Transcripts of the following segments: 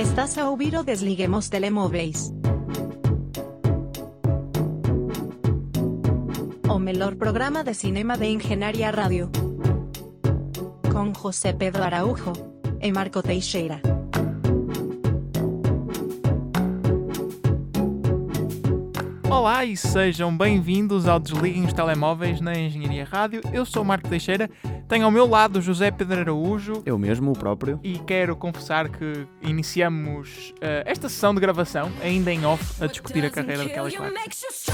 Estás a ouvir o Desliguemos Telemóveis. O melhor programa de cinema de Engenharia Rádio. Com José Pedro Araújo e Marco Teixeira. Olá e sejam bem-vindos ao Desliguem os Telemóveis na Engenharia Rádio. Eu sou Marco Teixeira, tenho ao meu lado o José Pedro Araújo Eu mesmo, o próprio. e quero confessar que iniciamos eh, esta sessão de gravação, ainda em off, a discutir a carreira de Kelly Clarkson.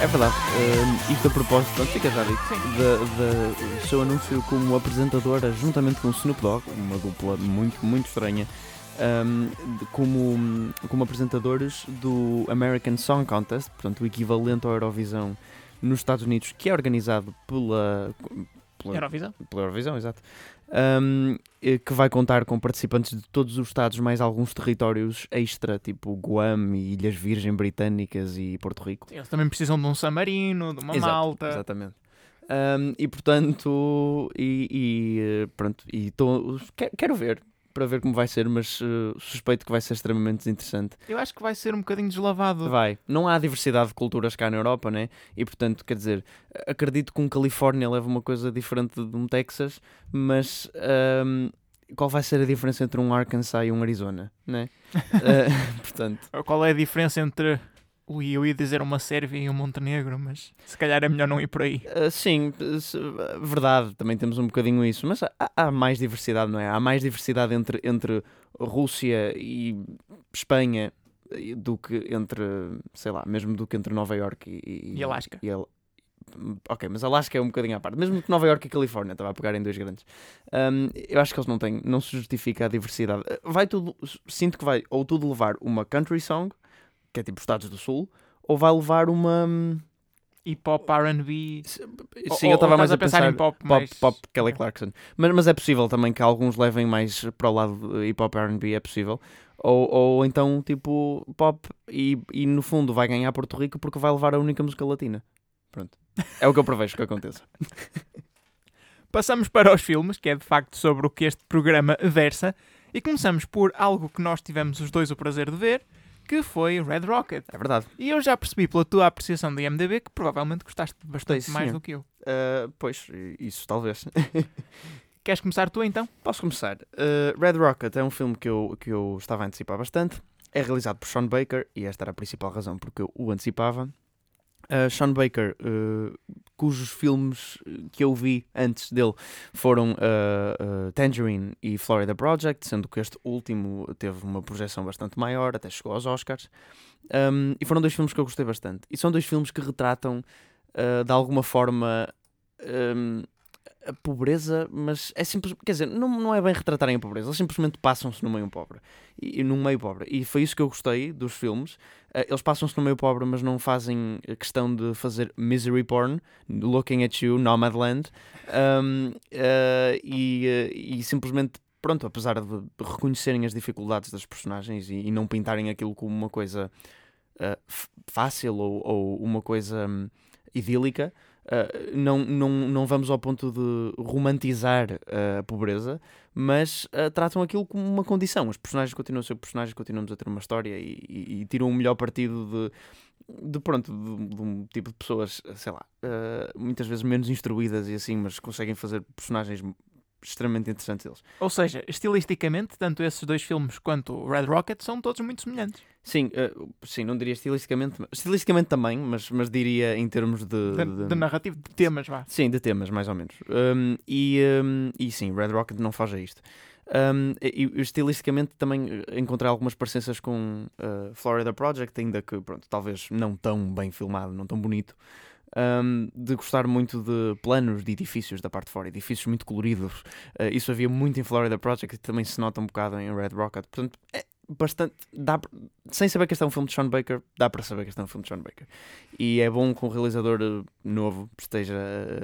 É verdade. eh, isto a propósito, pronto, fica já dito, do seu anúncio como apresentadora, juntamente com o Snoop Dogg, uma dupla muito, muito estranha, de- como, como apresentadores do American Song Contest, portanto, o equivalente ao Eurovisão nos Estados Unidos, que é organizado pela. pela Eurovisão? pela Eurovisão, exato. Um, que vai contar com participantes de todos os estados, mais alguns territórios extra, tipo Guam e Ilhas Virgem Britânicas e Porto Rico. Eles também precisam de um San Marino, de uma Exato, malta. Exatamente. Um, e portanto, e, e, eh, pronto, e tô, quero, quero ver para ver como vai ser, mas eh, suspeito que vai ser extremamente interessante. Eu acho que vai ser um bocadinho deslavado. Vai. Não há diversidade de culturas cá na Europa, né? E portanto, quer dizer, acredito que um Califórnia leva uma coisa diferente de um Texas, mas ahm, qual vai ser a diferença entre um Arkansas e um Arizona, né? Ah, portanto, Qual é a diferença entre. Ui, eu ia dizer uma Sérvia e um Montenegro, mas se calhar é melhor não ir por aí. ah, sim, verdade, também temos um bocadinho isso, mas há, há mais diversidade, não é? Há mais diversidade entre, entre Rússia e Espanha do que entre, sei lá, mesmo do que entre Nova York e, E Alasca. e El- Ok, mas Alasca é um bocadinho à parte. Mesmo que Nova York e Califórnia, estava a pegar em dois grandes. Hum, eu acho que eles não têm, não se justifica a diversidade. Vai tudo, sinto que vai ou tudo levar uma country song, que é tipo Estados do Sul, ou vai levar uma. hum, Hip hop, RB. Sim, Ou- eu estava mais a pensar pensar em pop pop, mais- pop Kelly Ok. Clarkson. Mas, mas é possível também que alguns levem mais para o lado de hip hop R&B, é possível. Ou, ou então tipo pop e, e no fundo vai ganhar Porto Rico porque vai levar a única música latina. Pronto. É o que eu prevejo que aconteça. Passamos para os filmes, que é de facto sobre o que este programa versa, e começamos por algo que nós tivemos os dois o prazer de ver, que foi Red Rocket. É verdade. E eu já percebi pela tua apreciação do IMDB que provavelmente gostaste bastante Sim, mais do que eu. Uh, pois, isso talvez. Queres começar tu então? Posso começar. Uh, Red Rocket é um filme que eu, que eu estava a antecipar bastante. É realizado por Sean Baker e esta era a principal razão porque eu o antecipava. Uh, Sean Baker, uh, cujos filmes que eu vi antes dele foram uh, Tangerine e Florida Project, sendo que este último teve uma projeção bastante maior, até chegou aos Oscars. Um, e foram dois filmes que eu gostei bastante. E são dois filmes que retratam, de alguma forma, um, a pobreza, mas é simples, quer dizer, não, não é bem retratarem a pobreza, eles simplesmente passam-se no meio pobre. E num meio pobre. E foi isso que eu gostei dos filmes. Eh, eles passam-se no meio pobre, mas não fazem a questão de fazer misery porn, looking at you, Nomadland. Um, eh, e, eh, e simplesmente, pronto, apesar de reconhecerem as dificuldades das personagens e, e não pintarem aquilo como uma coisa eh, f- fácil ou, ou uma coisa hum, idílica, Uh, não, não, não vamos ao ponto de romantizar uh, a pobreza, mas uh, tratam aquilo como uma condição. Os personagens continuam a ser personagens, continuamos a ter uma história e, e- e tiram o melhor partido de, de pronto, de, de um tipo de pessoas, sei lá, muitas vezes menos instruídas e assim, mas conseguem fazer personagens extremamente interessantes eles. Ou seja, estilisticamente, tanto esses dois filmes quanto o Red Rocket são todos muito semelhantes. Sim, uh, sim, não diria estilisticamente, mas- estilisticamente também, mas, mas diria em termos de, De, de- de narrativo, de temas, vá. Sim, de temas, mais ou menos. Um, e, um, e sim, Red Rocket não foge a isto. Um, e, e estilisticamente também eh, encontrei algumas parecenças com uh, Florida Project, ainda que, pronto, talvez não tão bem filmado, não tão bonito. Um, de gostar muito de planos de edifícios da parte de fora, edifícios muito coloridos. Uh, isso havia muito em Florida Project e também se nota um bocado em Red Rocket. Portanto, é bastante. Dá, sem saber que este é um filme de Sean Baker, dá para saber que este é um filme de Sean Baker. E é bom que um realizador eh, novo esteja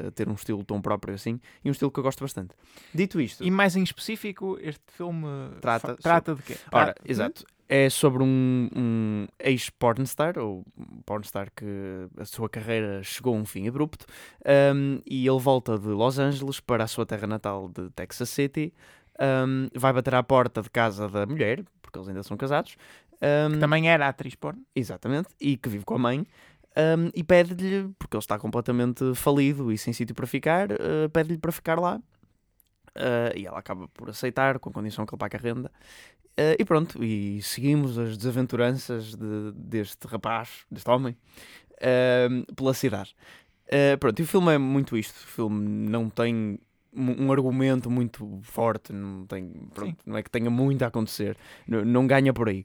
a ter um estilo tão próprio assim e um estilo que eu gosto bastante. Dito isto, E mais em específico, este filme Trata trata de quê? ora, exato. É sobre um, um ex-pornstar, ou pornstar que a sua carreira chegou a um fim abrupto, um, e ele volta de Los Angeles para a sua terra natal de Texas City, um, vai bater à porta de casa da mulher, porque eles ainda são casados. que também era atriz porno. Exatamente, e que vive com a mãe. e pede-lhe, porque ele está completamente falido e sem sítio para ficar, uh, pede-lhe para ficar lá. Uh, e ela acaba por aceitar, com a condição que ele paga a renda. Uh, e pronto, e seguimos as desaventuranças de, deste rapaz, deste homem, uh, pela cidade. Uh, pronto, e o filme é muito isto. O filme não tem um argumento muito forte, não, tem, pronto, não é que tenha muito a acontecer, não, não ganha por aí.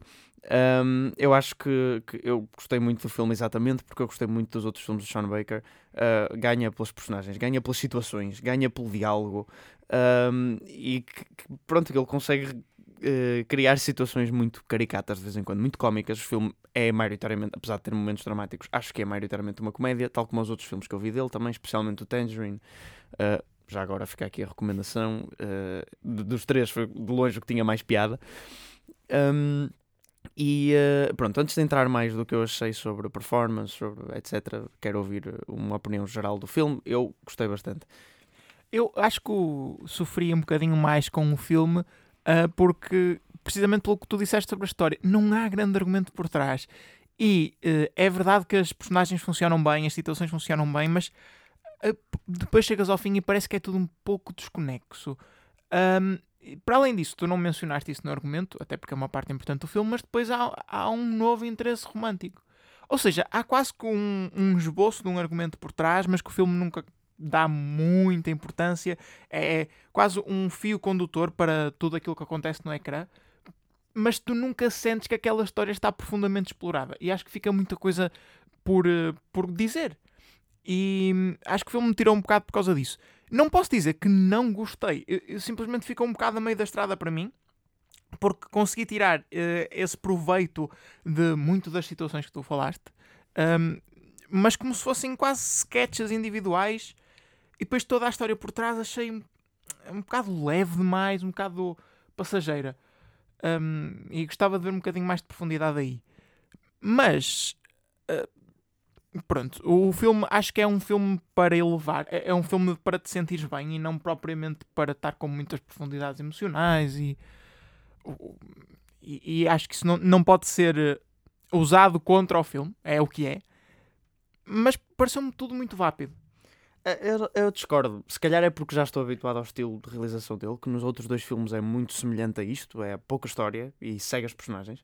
Um, eu acho que, que, eu gostei muito do filme exatamente porque eu gostei muito dos outros filmes de Sean Baker. Uh, ganha pelos personagens, ganha pelas situações, ganha pelo diálogo um, e que, que, pronto, ele consegue uh, criar situações muito caricatas de vez em quando, muito cómicas. O filme é maioritariamente, apesar de ter momentos dramáticos, acho que é maioritariamente uma comédia, tal como os outros filmes que eu vi dele também, especialmente o Tangerine. Uh, já agora fica aqui a recomendação. Uh, dos três foi de longe o que tinha mais piada. Um, e uh, pronto, antes de entrar mais do que eu achei sobre performance, sobre etc., quero ouvir uma opinião geral do filme. Eu gostei bastante. Eu acho que sofri um bocadinho mais com o filme uh, porque, precisamente pelo que tu disseste sobre a história, não há grande argumento por trás. E uh, é verdade que as personagens funcionam bem, as situações funcionam bem, mas uh, depois chegas ao fim e parece que é tudo um pouco desconexo. Um, para além disso, tu não mencionaste isso no argumento, até porque é uma parte importante do filme, mas depois há, há um novo interesse romântico. Ou seja, há quase que um, um esboço de um argumento por trás, mas que o filme nunca dá muita importância, é quase um fio condutor para tudo aquilo que acontece no ecrã, mas tu nunca sentes que aquela história está profundamente explorada. E acho que fica muita coisa por, eh, por dizer. E hum, acho que o filme me tirou um bocado por causa disso. Não posso dizer que não gostei, eu, eu simplesmente ficou um bocado a meio da estrada para mim. Porque consegui tirar uh, esse proveito de muito das situações que tu falaste, um, mas como se fossem quase sketches individuais e depois toda a história por trás achei um, um bocado leve demais, um bocado passageira. Um, e gostava de ver um bocadinho mais de profundidade aí. Mas uh, pronto, o filme acho que é um filme para elevar, é, é, um filme para te sentires bem e não propriamente para estar com muitas profundidades emocionais e, e, e acho que isso não, não pode ser eh, usado contra o filme, é o que é. Mas pareceu-me tudo muito rápido. É, eu, eu, discordo. Se calhar é porque já estou habituado ao estilo de realização dele, que nos outros dois filmes é muito semelhante a isto, é pouca história e segue as personagens.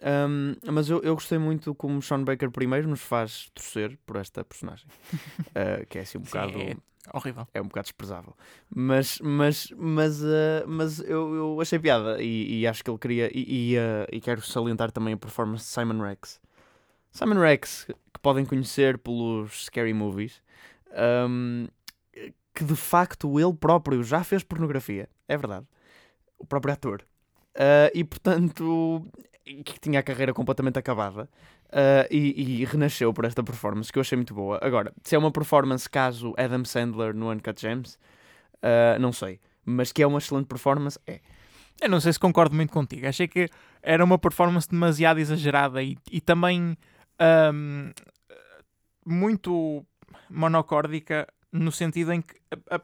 Um, mas eu, eu gostei muito como Sean Baker primeiro nos faz torcer por esta personagem, uh, que é assim um bocado. Sim, é horrível. É um bocado desprezável. Mas, mas, mas, uh, mas eu, eu achei piada e, e acho que ele queria. E, e, uh, e quero salientar também a performance de Simon Rex. Simon Rex, que podem conhecer pelos Scary Movies um, que de facto ele próprio já fez pornografia. É verdade. O próprio ator. Uh, e portanto, que tinha a carreira completamente acabada. Uh, e, e, renasceu por esta performance que eu achei muito boa. Agora, se é uma performance caso Adam Sandler no Uncut Gems, uh, não sei. Mas que é uma excelente performance, é. Eu não sei se concordo muito contigo. Achei que era uma performance demasiado exagerada e, e também um, muito monocórdica no sentido em que a, a,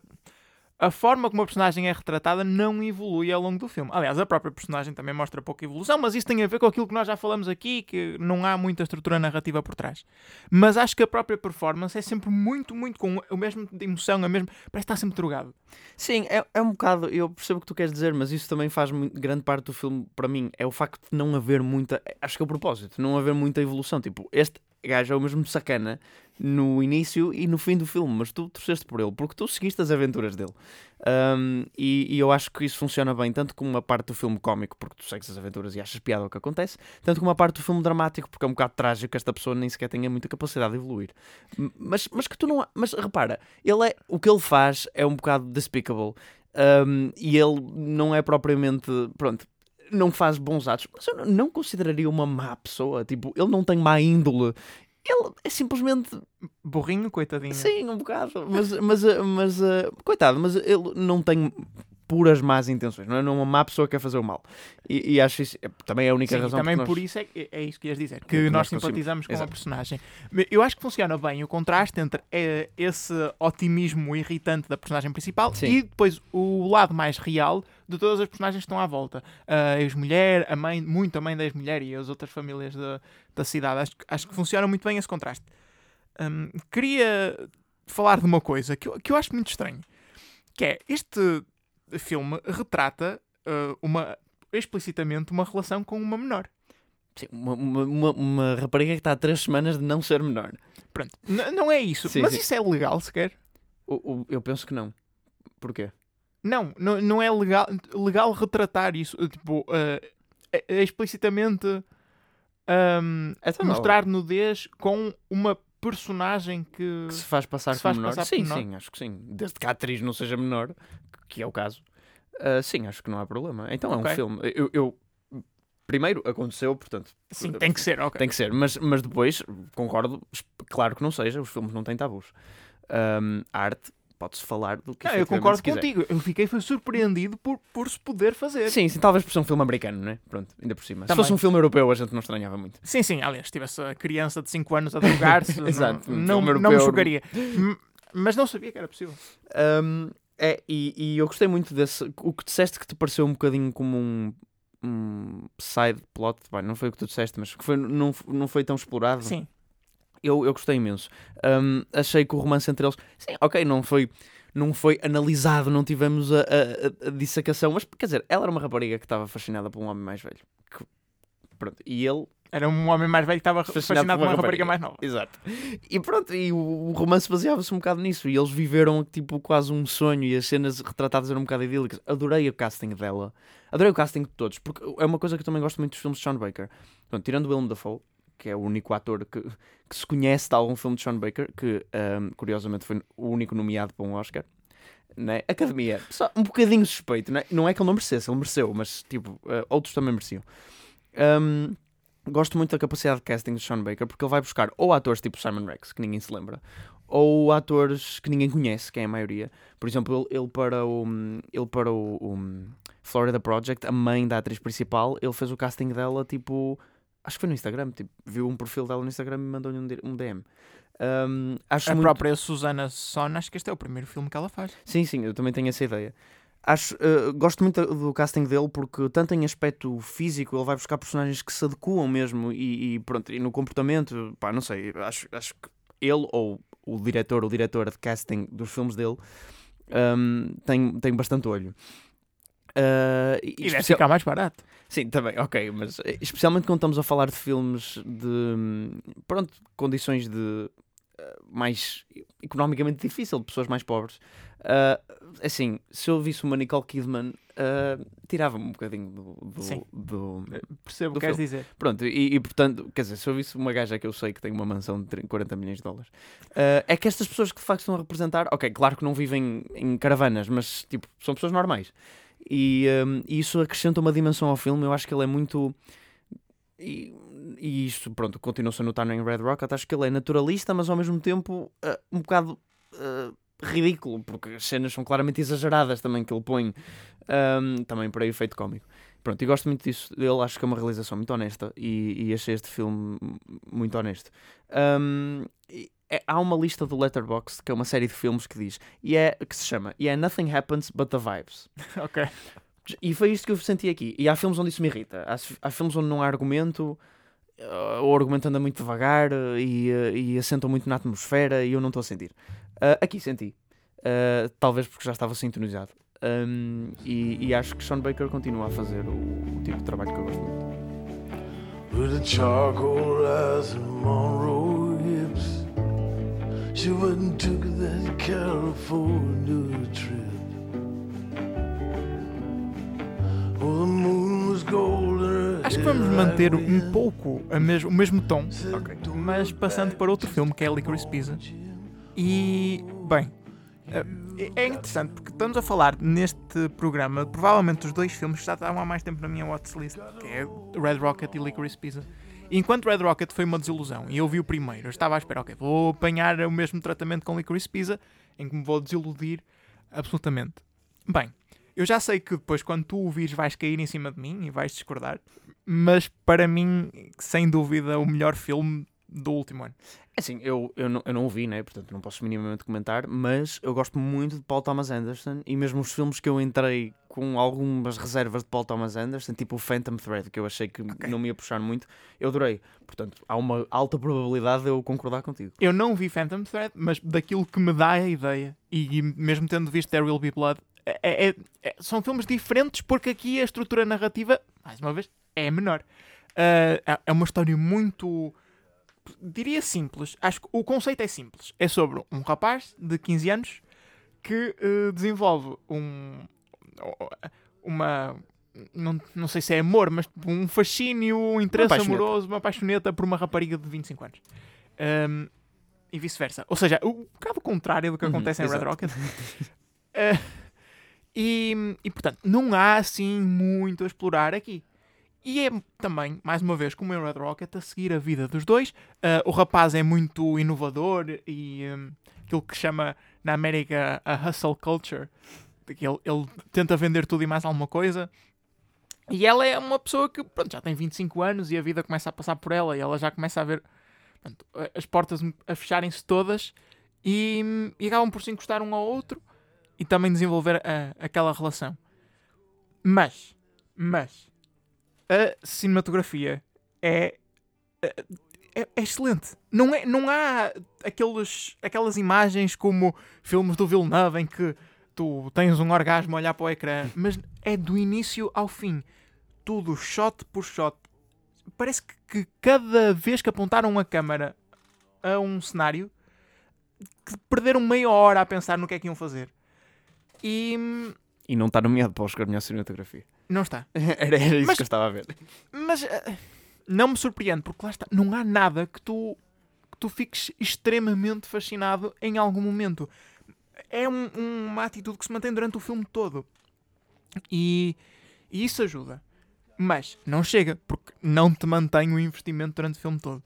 a, forma como a personagem é retratada não evolui ao longo do filme. Aliás, a própria personagem também mostra pouca evolução, mas isso tem a ver com aquilo que nós já falamos aqui, que não há muita estrutura narrativa por trás. Mas acho que a própria performance é sempre muito, muito com o mesmo de emoção, a mesmo, parece estar sempre drogado. Sim, é, é um bocado, eu percebo o que tu queres dizer, mas isso também faz muito, grande parte do filme para mim, é o facto de não haver muita, acho que é o propósito, não haver muita evolução. Tipo, este gajo é o mesmo sacana no início e no fim do filme, mas tu torceste por ele, porque tu seguiste as aventuras dele. Um, e, e, eu acho que isso funciona bem, tanto como uma parte do filme cómico, porque tu segues as aventuras e achas piada o que acontece, tanto como uma parte do filme dramático, porque é um bocado trágico que esta pessoa nem sequer tenha muita capacidade de evoluir. Mas, mas que tu não. Mas repara, ele é, o que ele faz é um bocado despicable. Um, e ele não é propriamente. Pronto, não faz bons atos, mas eu não consideraria uma má pessoa. Tipo, ele não tem má índole, ele é simplesmente burrinho, coitadinho. Sim, um bocado. Mas, mas, mas uh, coitado, mas ele não tem puras más intenções, não é uma má pessoa que quer fazer o mal. E, e acho isso é, também é a única Sim, razão também porque por nós- isso é, é isso que ias dizer, É que que nós nós simpatizamos com a Exato. personagem. Eu acho que funciona bem o contraste entre eh, esse otimismo irritante da personagem principal Sim. e depois o lado mais real de todas as personagens que estão à volta. A ex-mulher, a mãe, muito a mãe da ex-mulher e as outras famílias da, da cidade. Acho, que- acho que funciona muito bem esse contraste. Hum, queria falar de uma coisa que eu, que eu acho muito estranho, que é este filme retrata eh, uma explicitamente uma relação com uma menor. Sim, uma, uma, uma- uma rapariga que está há três semanas de não ser menor. Pronto, N- não é isso. Sim, mas sim. isso é legal sequer? O- o- eu penso que não. Porquê? Não, não, não é legal, legal retratar isso. eh, Tipo, eh, é- é explicitamente ahm, Então, não. mostrar nudez com uma personagem que. que se faz passar se por faz menor. passar por sim, menor. sim, acho que sim. Desde que a atriz não seja menor, que é o caso, ah, sim, acho que não há problema. Então é Ok. um filme. Eu, eu- primeiro aconteceu, portanto, Sim, tem que ser, ok. tem que ser, mas, mas depois, concordo, claro que não seja, os filmes não têm tabus. Ahm, a arte pode-se falar do que Não, eu concordo se contigo. Eu fiquei foi surpreendido por, por se poder fazer. Sim, sim, talvez por ser um filme americano, não é? Pronto, ainda por cima. Se Também. fosse um filme europeu, a gente não estranhava muito. Sim, sim, aliás, se tivesse a criança de 5 anos a drogar-se, Exato, um não, filme não, não me chocaria. Mas não sabia que era possível. Um, é, e, e eu gostei muito desse. O que disseste que te pareceu um bocadinho como um, um side plot, bem, não foi o que tu disseste, mas que foi, não, não foi tão explorado. Sim, Eu, eu gostei imenso. Um, achei que o romance entre eles, sim, ok, não foi, não foi analisado, não tivemos a, a- a- dissecação, mas quer dizer, ela era uma rapariga que estava fascinada por um homem mais velho. Que- pronto, e ele era um homem mais velho que estava Fascinado por uma uma rapariga rapariga. mais nova. Exato. E pronto, e o, o romance baseava-se um bocado nisso. E eles viveram tipo quase um sonho e as cenas retratadas eram um bocado idílicas. Adorei o casting dela. Adorei o casting de todos, porque é uma coisa que eu também gosto muito dos filmes de Sean Baker. Pronto, tirando o Willem Dafoe, que é o único ator que, que se conhece de algum filme de Sean Baker, que ahm, curiosamente foi o único nomeado para um Oscar. Né? Academia, só um bocadinho suspeito, né? não é que ele não merecesse, ele mereceu, mas tipo, ah, outros também mereciam. Ahm, gosto muito da capacidade de casting de Sean Baker porque ele vai buscar ou atores tipo Simon Rex, que ninguém se lembra, ou atores que ninguém conhece, que é a maioria. Por exemplo, ele, ele para o, ele para o, o Florida Project, a mãe da atriz principal, ele fez o casting dela tipo. Acho que foi no Instagram, tipo, viu um perfil dela no Instagram e mandou-lhe um, um DM. Um, acho A muito... própria Susana Son, acho que este é o primeiro filme que ela faz. Sim, sim, eu também tenho essa ideia. Acho, eh, gosto muito do casting dele porque, tanto em aspecto físico, ele vai buscar personagens que se adequam mesmo e, e pronto, e no comportamento, pá, não sei, acho, acho que ele ou o diretor ou diretora de casting dos filmes dele hum, tem, tem bastante olho. Eh, e deve especial- ficar mais barato. Sim, também, ok, mas eh, especialmente quando estamos a falar de filmes de hum, pronto, condições de eh, mais economicamente difícil, de pessoas mais pobres. Ah, assim, se eu visse uma Nicole Kidman, ah, tirava-me um bocadinho do. do- Sim. do- Percebo o que queres dizer. Pronto, e, e, portanto, quer dizer, se eu visse uma gaja que eu sei que tem uma mansão de 30, 40 milhões de dólares, ah, é que estas pessoas que de facto estão a representar, ok, claro que não vivem em caravanas, mas tipo, são pessoas normais. E, e isso acrescenta uma dimensão ao filme. Eu acho que ele é muito. E, e isto, pronto, continua-se a notar em Red Rocket. Acho que ele é naturalista, mas ao mesmo tempo ah, um bocado ah, ridículo, porque as cenas são claramente exageradas também que ele põe, hum, também para efeito cómico. Pronto, e gosto muito disso. Ele acho que é uma realização muito honesta e, e achei este filme muito honesto. Hum, e é- há uma lista do Letterboxd que é uma série de filmes que diz e é que se chama Yeah Nothing Happens But the Vibes. ok. E foi isto que eu senti aqui. E há filmes onde isso me irrita. Há, há filmes onde não há argumento, eh, o argumento anda muito devagar eh, e, eh, e assentam muito na atmosfera e eu não estou a sentir. Ah, aqui senti. Talvez porque já estava sintonizado. Um, e, e acho que Sean Baker continua a fazer o, o tipo de trabalho que eu gosto muito. She went and took that California trip. Oh, the moon was golden. Acho que vamos manter um pouco a mes- o mesmo tom, mas passando para outro filme que é Licorice Pizza. E, bem, eh, é interessante porque estamos a falar neste programa, provavelmente os dois filmes que já estavam há mais tempo na minha watchlist, que é Red Rocket e Licorice Pizza. Enquanto Red Rocket foi uma desilusão e eu vi o primeiro, eu estava à espera, ok, vou apanhar o mesmo tratamento com Licorice Pizza, em que me vou desiludir absolutamente. Bem, Eu já sei que depois, quando tu o vires, vais cair em cima de mim e vais discordar, mas para mim, sem dúvida, o melhor filme do último ano. É Assim, eu, eu, não, eu não o vi, né? portanto não posso minimamente comentar, mas eu gosto muito de Paul Thomas Anderson e mesmo os filmes que eu entrei com algumas reservas de Paul Thomas Anderson, tipo o Phantom Thread, que eu achei que não me ia puxar muito, eu adorei. Portanto, há uma alta probabilidade de eu concordar contigo. Eu não vi Phantom Thread, mas daquilo que me dá a ideia, e, mesmo tendo visto There Will Be Blood, é- é- é- são filmes diferentes porque aqui a estrutura narrativa, mais uma vez, é menor. É- é uma história muito. Diria simples. Acho que o conceito é simples. É sobre um rapaz de 15 anos que eh, desenvolve um. uma. Não, não sei se é amor, mas um fascínio, um interesse paixoneta. amoroso, uma paixoneta por uma rapariga de 25 anos. Ahm, e vice-versa. Ou seja, o- um bocado contrário do que Uhum, acontece em Red. Rocket. Eh, e, e, portanto, não há assim muito a explorar aqui. E é também, mais uma vez, como em Red Rocket, a seguir a vida dos dois. Ah, o rapaz é muito inovador e hum, aquilo que chama na América a hustle culture. Ele, ele tenta vender tudo e mais alguma coisa. E ela é uma pessoa que pronto, já tem 25 anos e a vida começa a passar por ela e ela já começa a ver pronto, as portas a fecharem-se todas e, e acabam por se encostar um ao outro e também desenvolver a- aquela relação. Mas, mas, a cinematografia é, é, é excelente. Não, é, não há aqueles, aquelas imagens como filmes do Villeneuve em que tu tens um orgasmo a olhar para o ecrã, mas é do início ao fim. Tudo shot por shot. Parece que, que cada vez que apontaram a câmara a um cenário, perderam meia hora a pensar no que é que iam fazer. E hum, E não está nomeado para Oscar melhor cinematografia. Não está. era, era isso Mas- que eu estava a ver. Mas eh, não me surpreende, porque lá está, não há nada que tu, que tu fiques extremamente fascinado em algum momento. É um- uma atitude que se mantém durante o filme todo. E, e isso ajuda. Mas não chega, porque não te mantém o investimento durante o filme todo.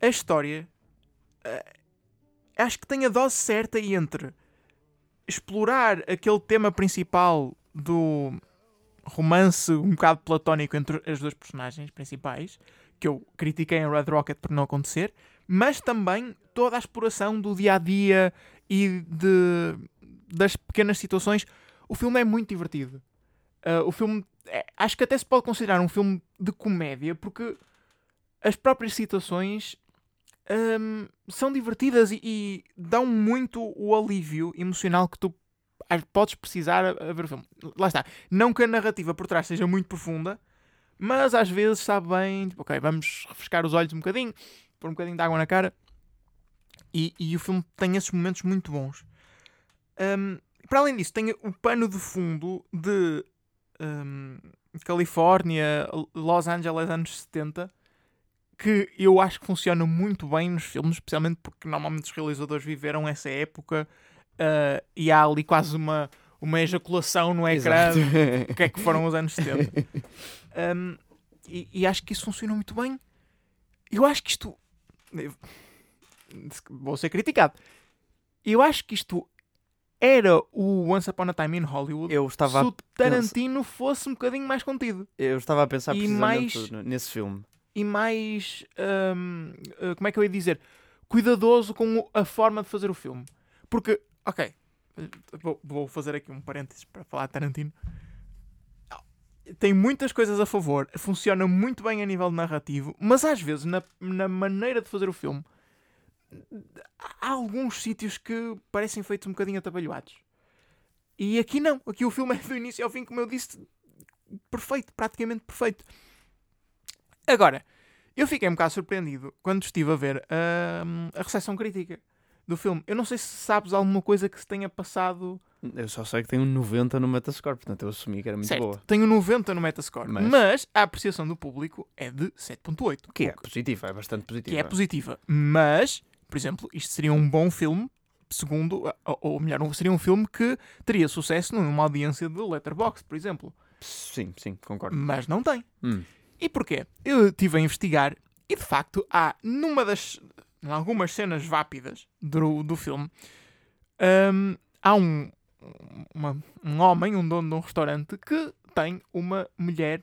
A história eh, acho que tem a dose certa entre explorar aquele tema principal do romance um bocado platónico entre as duas personagens principais, que eu critiquei em Red Rocket por não acontecer, mas também toda a exploração do dia a dia e de, das pequenas situações. O filme é muito divertido. Ah, o filme, é- acho que até se pode considerar um filme de comédia, porque as próprias situações hum, são divertidas e, e dão muito o alívio emocional que tu podes precisar a, ver o filme. Lá está. Não que a narrativa por trás seja muito profunda, mas às vezes sabe bem, tipo, ok, vamos refrescar os olhos um bocadinho, pôr um bocadinho de água na cara. E, e o filme tem esses momentos muito bons. Hum, para além disso, tem o pano de fundo de hum, Califórnia, Los Angeles, anos 70, que eu acho que funciona muito bem nos filmes, especialmente porque normalmente os realizadores viveram essa época ah, e há ali quase uma, uma ejaculação no ecrã Exato. o que é que foram os anos 70. Um, e, e acho que isso funcionou muito bem. Eu acho que isto. Vou ser criticado. Eu acho que isto era o Once Upon a Time in Hollywood Eu estava, se o Tarantino fosse um bocadinho mais contido eu estava a pensar E precisamente mais- nesse filme. e mais. hum, uh, como é que eu ia dizer? Cuidadoso com a forma de fazer o filme. Porque, ok, vou, vou fazer aqui um parênteses para falar de Tarantino. Tem muitas coisas a favor, funciona muito bem a nível narrativo, mas às vezes na, na maneira de fazer o filme há alguns sítios que parecem feitos um bocadinho atabalhoados. E aqui não, aqui o filme é do início ao fim, como eu disse, perfeito, praticamente perfeito. Agora, eu fiquei um bocado surpreendido quando estive a ver hum, a recepção crítica do filme. Eu não sei se sabes alguma coisa que se tenha passado. Eu só sei que tem um 90 no Metascore, portanto eu assumi que era muito certo, boa. tenho 90 no Metascore, Mas- mas... a apreciação do público é de 7.8. Que é positiva, é bastante positiva. que é positiva. Mas, por exemplo, isto seria um bom filme, segundo, ou, melhor, um- seria um filme que teria sucesso numa audiência de Letterboxd, por exemplo. Sim, sim, concordo. Mas não tem. Hum. E porquê? Eu estive a investigar e de facto há numa das. Em algumas cenas vápidas do, do filme hum, há um, uma- um homem, um dono de um restaurante, que tem uma mulher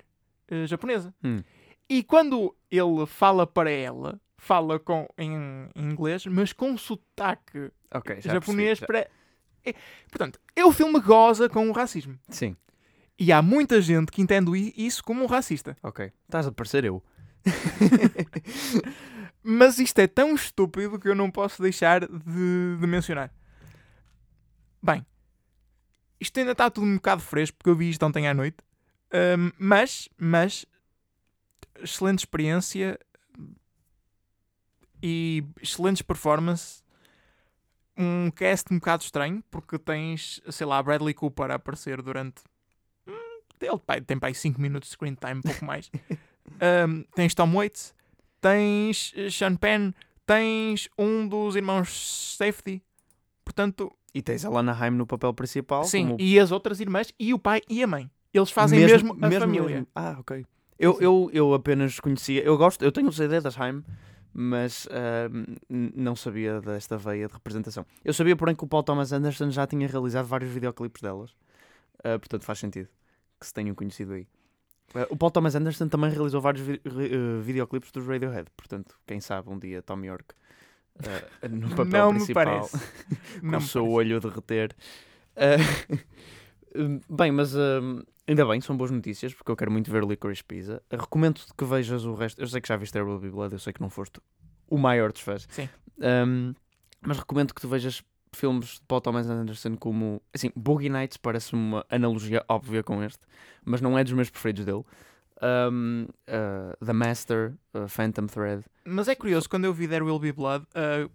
eh, japonesa. Hum. E quando ele fala para ela, fala com, em, em inglês, mas com sotaque Ok, já japonês percebi, para. É, portanto, é o filme goza com o racismo. Sim, E há muita gente que entende isso como um racista. ok. Estás a parecer eu. Mas isto é tão estúpido que eu não posso deixar de, de mencionar. Bem, isto ainda está tudo um bocado fresco porque eu vi isto ontem à noite. Ahm, mas, mas, excelente experiência e excelentes performance. Um cast um bocado estranho porque tens, sei lá, Bradley Cooper a aparecer durante. hum, Ele tem para aí 5 minutos de screen time, um pouco mais. Ahm, tens Tom Waits, tens eh, Sean Penn, tens um dos irmãos Safety. Portanto, E tens a Lana Haim no papel principal. sim, como- e as outras irmãs e o pai e a mãe. Eles fazem mesmo, a família. mesmo. Ah, ok. Eu, eu, eu apenas conhecia. Eu gosto, eu tenho o CD das Haim, mas n- não sabia desta veia de representação. Eu sabia, porém, que o Paul Thomas Anderson já tinha realizado vários videoclipes delas. Ah, portanto, faz sentido que se tenham conhecido aí. Ah, o Paul Thomas Anderson também realizou vários vi eh, videoclipes dos Radiohead. Portanto, quem sabe um dia Tom York ah, no papel não principal com o seu olho a derreter. Hum, bem, mas hum, ainda bem, são boas notícias, porque eu quero muito ver Licorice Pizza. Recomendo-te que vejas o resto. Eu sei que já viste There Will Be Blood, eu sei que não foste o maior dos fãs. Sim. Hum, mas recomendo que tu vejas filmes de Paul Thomas Anderson como... Assim, Boogie Nights parece uma analogia óbvia com este, mas não é dos meus preferidos dele. Hum, ah, The Master, ah, Phantom Thread. Mas é curioso, quando eu vi There Will Be Blood, ah,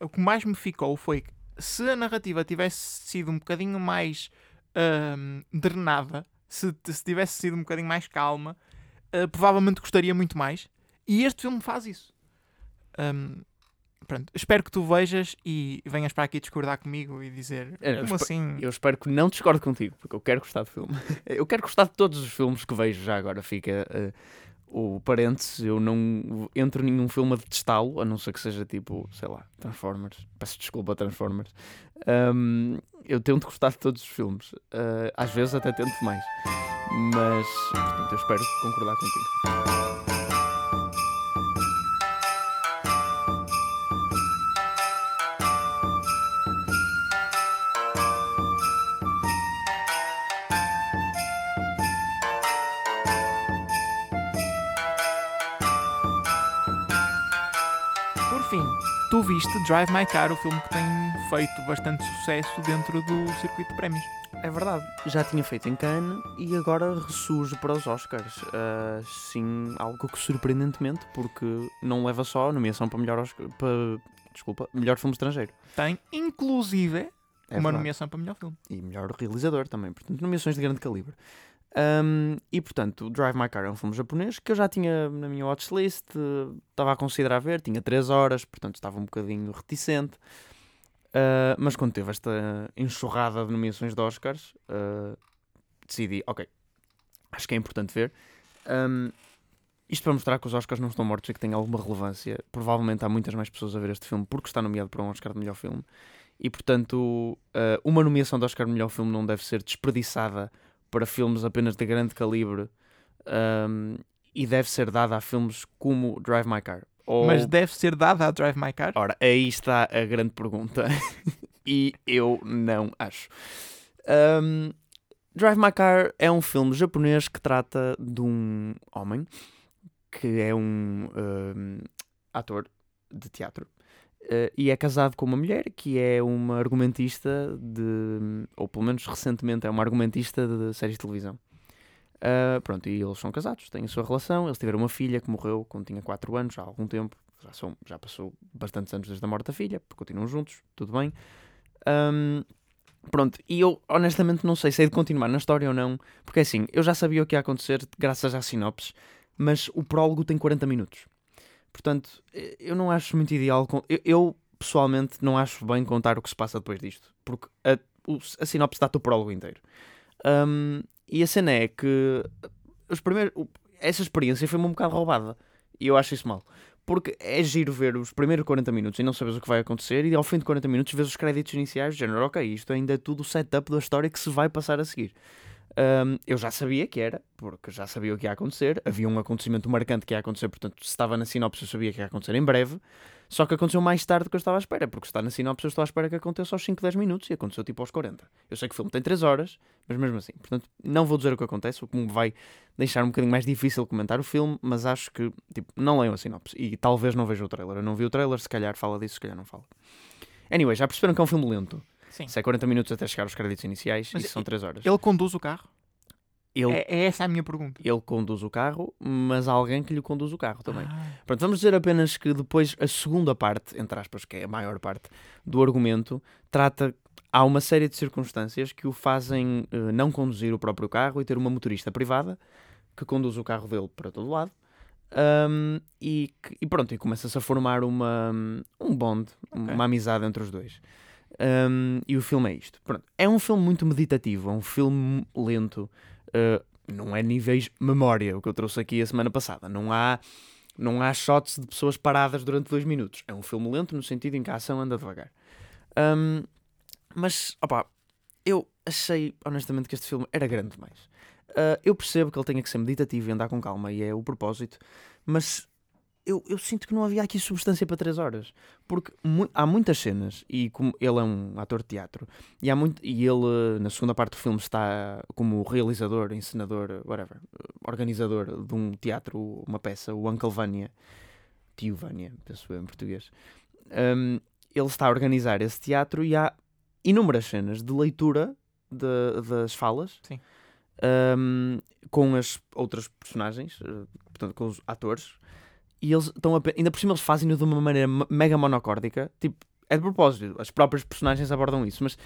o que mais me ficou foi que se a narrativa tivesse sido um bocadinho mais ahm, drenada, se, se tivesse sido um bocadinho mais calma, ah, provavelmente gostaria muito mais. E este filme faz isso. Ahm, pronto, espero que tu vejas e venhas para aqui discordar comigo e dizer É, como assim. Eu espero que não discorde contigo, porque eu quero gostar do filme. Eu quero gostar de todos os filmes que vejo já agora. Fica eh, o parênteses, eu não entro em nenhum filme a detestá-lo, a não ser que seja tipo, sei lá, Transformers. Peço desculpa, Transformers. Ahm, eu tento gostar de todos os filmes. Eh, às vezes até tento mais. Mas, portanto, eu espero concordar contigo. Drive My Car, o filme que tem feito bastante sucesso dentro do circuito de prémios. É verdade, já tinha feito em Cannes e agora ressurge para os Oscars. Ah, sim, algo que surpreendentemente, porque não leva só a nomeação para melhor Oscar, para, desculpa, melhor filme estrangeiro. Tem, inclusive, É uma verdade. nomeação para melhor filme. E melhor realizador também, portanto, nomeações de grande calibre. Ahm, e portanto, Drive My Car é um filme japonês que eu já tinha na minha watchlist, estava a considerar ver, tinha 3 horas, portanto estava um bocadinho reticente. Ah, mas quando teve esta enxurrada de nomeações de Oscars, ah, decidi, ok, acho que é importante ver. Ahm, isto para mostrar que os Oscars não estão mortos e que têm alguma relevância. Provavelmente há muitas mais pessoas a ver este filme porque está nomeado para um Oscar de melhor filme. E portanto, ah, uma nomeação de Oscar de melhor filme não deve ser desperdiçada para filmes apenas de grande calibre ahm, e deve ser dada a filmes como Drive My Car. Ou... Mas deve ser dada a Drive My Car. Ora, aí está a grande pergunta. e eu não acho. Um, Drive My Car é um filme japonês que trata de um homem que é um, um, ator de teatro eh, e é casado com uma mulher que é uma argumentista de, ou pelo menos recentemente é uma argumentista de séries de televisão. Ah, pronto, e eles são casados, têm a sua relação. Eles tiveram uma filha que morreu quando tinha 4 anos, há algum tempo. Já, são, já passou bastantes anos desde a morte da filha, continuam juntos, tudo bem. Ahm, pronto, e eu honestamente não sei se é de continuar na história ou não, porque assim, eu já sabia o que ia acontecer graças à sinopse, mas o prólogo tem 40 minutos. Portanto, eu não acho muito ideal. con- Eu, eu, pessoalmente não acho bem contar o que se passa depois disto, porque a, o- a sinopse dá-te o prólogo inteiro. Ahm, e a cena é que os primeiros, essa experiência foi-me um bocado roubada. E eu acho isso mal. Porque é giro ver os primeiros 40 minutos e não sabes o que vai acontecer, e ao fim de 40 minutos vês os créditos iniciais, de género, ok, isto ainda é tudo o setup da história que se vai passar a seguir. Um, eu já sabia que era, porque já sabia o que ia acontecer. Havia um acontecimento marcante que ia acontecer, portanto, se estava na sinopse, eu sabia que ia acontecer em breve. Só que aconteceu mais tarde do que eu estava à espera, porque se está na sinopse, eu estou à espera que aconteça aos 5, 10 minutos e aconteceu tipo aos 40. Eu sei que o filme tem 3 horas, mas mesmo assim. Portanto, não vou dizer o que acontece, o que me vai deixar um bocadinho mais difícil comentar o filme, mas acho que, tipo, não leiam a sinopse e talvez não vejam o trailer. Eu não vi o trailer, se calhar fala disso, se calhar não fala. Anyway, já perceberam que é um filme lento. Sim. É 40 minutos até chegar aos créditos iniciais, Mas isso são 3 horas. Ele conduz o carro? Ele, É, é essa a minha pergunta. ele conduz o carro, mas há alguém que lhe conduz o carro também. Ah, Pronto, vamos dizer apenas que depois a segunda parte, entre aspas, que é a maior parte do argumento, trata. Há uma série de circunstâncias que o fazem eh, não conduzir o próprio carro e ter uma motorista privada que conduz o carro dele para todo lado. Ahm, e, e pronto, e começa-se a formar uma, um bond, Ok. uma amizade entre os dois. Ahm, e o filme é isto. Pronto, é um filme muito meditativo, é um filme lento. Uh, não é níveis memória, o que eu trouxe aqui a semana passada. Não há, não há shots de pessoas paradas durante dois minutos. É um filme lento no sentido em que a ação anda devagar. Um, mas, opá, eu achei honestamente que este filme era grande demais. Uh, eu percebo que ele tenha que ser meditativo e andar com calma, e é o propósito, mas eu, eu sinto que não havia aqui substância para três horas. Porque mu- há muitas cenas, e como ele é um ator de teatro, e, há muito, e ele, na segunda parte do filme, está como realizador, encenador, whatever, organizador de um teatro, uma peça, o Uncle Vania, Tio Vania, penso eu em português. Um, ele está a organizar esse teatro e há inúmeras cenas de leitura de- das falas um, com as outras personagens, eh, portanto, com os atores, e eles estão a, ainda por cima eles fazem-no de uma maneira ma- mega monocórdica, tipo, é de propósito, as próprias personagens abordam isso, mas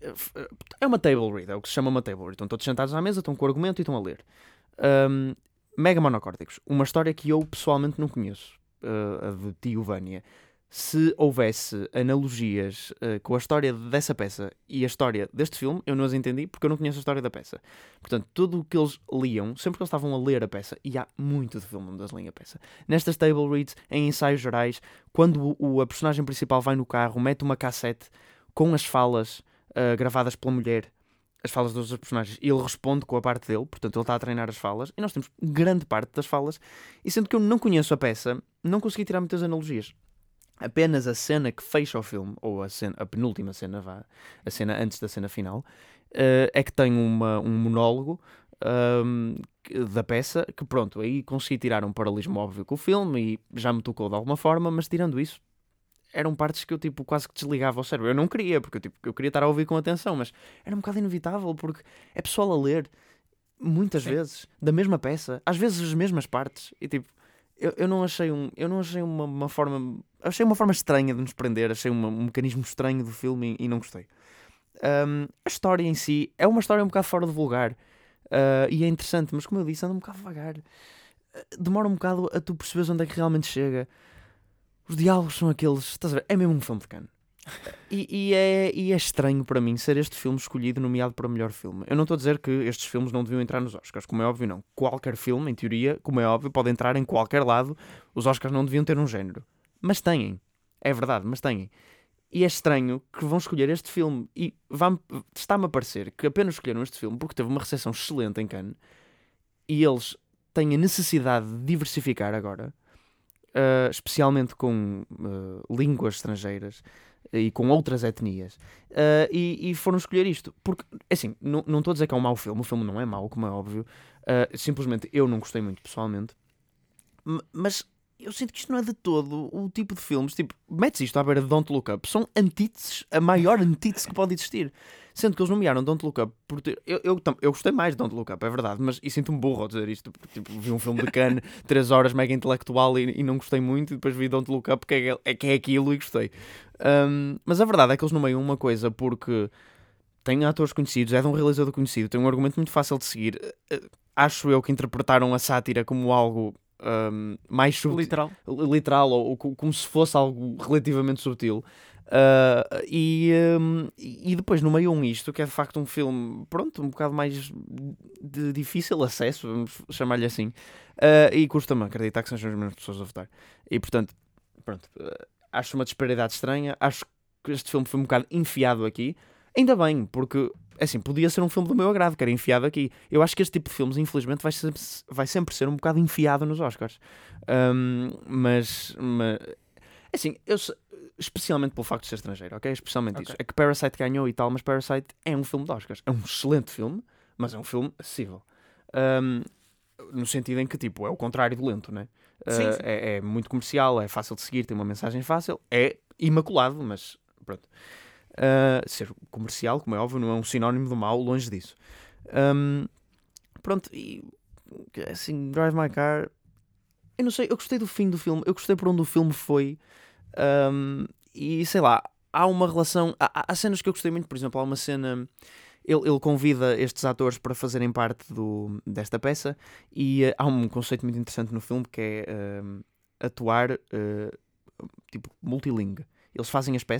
eh, eh, é uma table read, é o que se chama uma table read. Estão todos sentados à mesa, estão com o argumento e estão a ler. Um, mega monocórdicos. Uma história que eu pessoalmente não conheço, eh, a de Tio Vânia. Se houvesse analogias eh, com a história dessa peça e a história deste filme, eu não as entendi porque eu não conheço a história da peça. Portanto, tudo o que eles liam, sempre que eles estavam a ler a peça, e há muito de filme onde eles leem a peça, nestas table reads, em ensaios gerais, quando o, a personagem principal vai no carro, mete uma cassete com as falas ah, gravadas pela mulher, as falas dos outros personagens, e ele responde com a parte dele, portanto ele está a treinar as falas, e nós temos grande parte das falas, e sendo que eu não conheço a peça, não consegui tirar muitas analogias. Apenas a cena que fecha o filme, ou a, cena, a penúltima cena, vá, a cena antes da cena final, eh, é que tem uma, um monólogo ahm, que- da peça que, pronto, aí consegui tirar um paralelismo óbvio com o filme e já me tocou de alguma forma, mas tirando isso, eram partes que eu tipo quase que desligava o cérebro. Eu não queria, porque eu, tipo, eu queria estar a ouvir com atenção, mas era um bocado inevitável porque é pessoal a ler muitas Sim. vezes da mesma peça, às vezes as mesmas partes, e tipo. Eu, eu não achei, um, eu não achei uma, uma forma. Achei uma forma estranha de nos prender, achei uma- um mecanismo estranho do filme e, e não gostei. Um, a história em si é uma história um bocado fora de vulgar uh, e é interessante, mas como eu disse, anda um bocado devagar. Uh, Demora um bocado a tu perceberes onde é que realmente chega. Os diálogos são aqueles. Estás a ver? É mesmo um filme de cano. E, e é, e é estranho para mim ser este filme escolhido, nomeado para melhor filme. Eu não estou a dizer que estes filmes não deviam entrar nos Oscars, como é óbvio, não. Qualquer filme, em teoria, como é óbvio, pode entrar em qualquer lado. Os Oscars não deviam ter um género. Mas têm. É verdade, mas têm. E é estranho que vão escolher este filme. E está-me a parecer que apenas escolheram este filme porque teve uma recepção excelente em Cannes e eles têm a necessidade de diversificar agora, ah, especialmente com ah, línguas estrangeiras e com outras etnias. Ah, e, e foram escolher isto. Porque, assim, não estou a dizer que é um mau filme, o filme não é mau, como é óbvio. Ah, simplesmente eu não gostei muito pessoalmente. Mas eu sinto que isto não é de todo o tipo de filmes. Tipo, metes isto à beira de Don't Look Up, são antíteses, a maior antítese que pode existir. Sendo que eles nomearam Don't Look Up por ter. Eu, eu, eu gostei mais de Don't Look Up, é verdade, mas e sinto-me burro ao dizer isto. Porque, tipo, vi um filme de Cannes, 3 horas, mega intelectual e, e não gostei muito, e depois vi Don't Look Up, que é, é, que é aquilo e gostei. Um, mas a verdade é que eles nomeiam uma coisa porque tem atores conhecidos, é de um realizador conhecido, tem um argumento muito fácil de seguir. Eh, Acho eu que interpretaram a sátira como algo um, mais subtil Literal. literal ou, ou co- como se fosse algo relativamente subtil. Uh, e, um, e depois, no meio um isto, que é de facto um filme, pronto, um bocado mais de difícil acesso, vamos chamar-lhe assim, uh, e custa-me acreditar que sejam as mesmas pessoas a votar. E portanto, pronto, uh, acho uma disparidade estranha, acho que este filme foi um bocado enfiado aqui, ainda bem, porque assim, podia ser um filme do meu agrado, que era enfiado aqui. Eu acho que este tipo de filmes, infelizmente, vai sempre, vai sempre ser um bocado enfiado nos Oscars. Um, mas, mas, assim, eu, especialmente pelo facto de ser estrangeiro, ok? Especialmente okay. isso. É que Parasite ganhou e tal, mas Parasite é um filme de Oscars. É um excelente filme, mas é um filme acessível. Um, no sentido em que, tipo, é o contrário do lento, né? Sim, sim. É, é, muito comercial, é fácil de seguir, tem uma mensagem fácil, é imaculado, mas pronto. Uh, ser comercial, como é óbvio, não é um sinónimo do mal, longe disso. Um, pronto, e assim, Drive My Car, eu não sei, eu gostei do fim do filme, eu gostei por onde o filme foi. Um, e sei lá, há uma relação. Há, há, cenas que eu gostei muito, por exemplo, há uma cena. Ele, ele convida estes atores para fazerem parte do, desta peça e uh, há um conceito muito interessante no filme que é uh, atuar uh, tipo multilingue. Eles fazem as,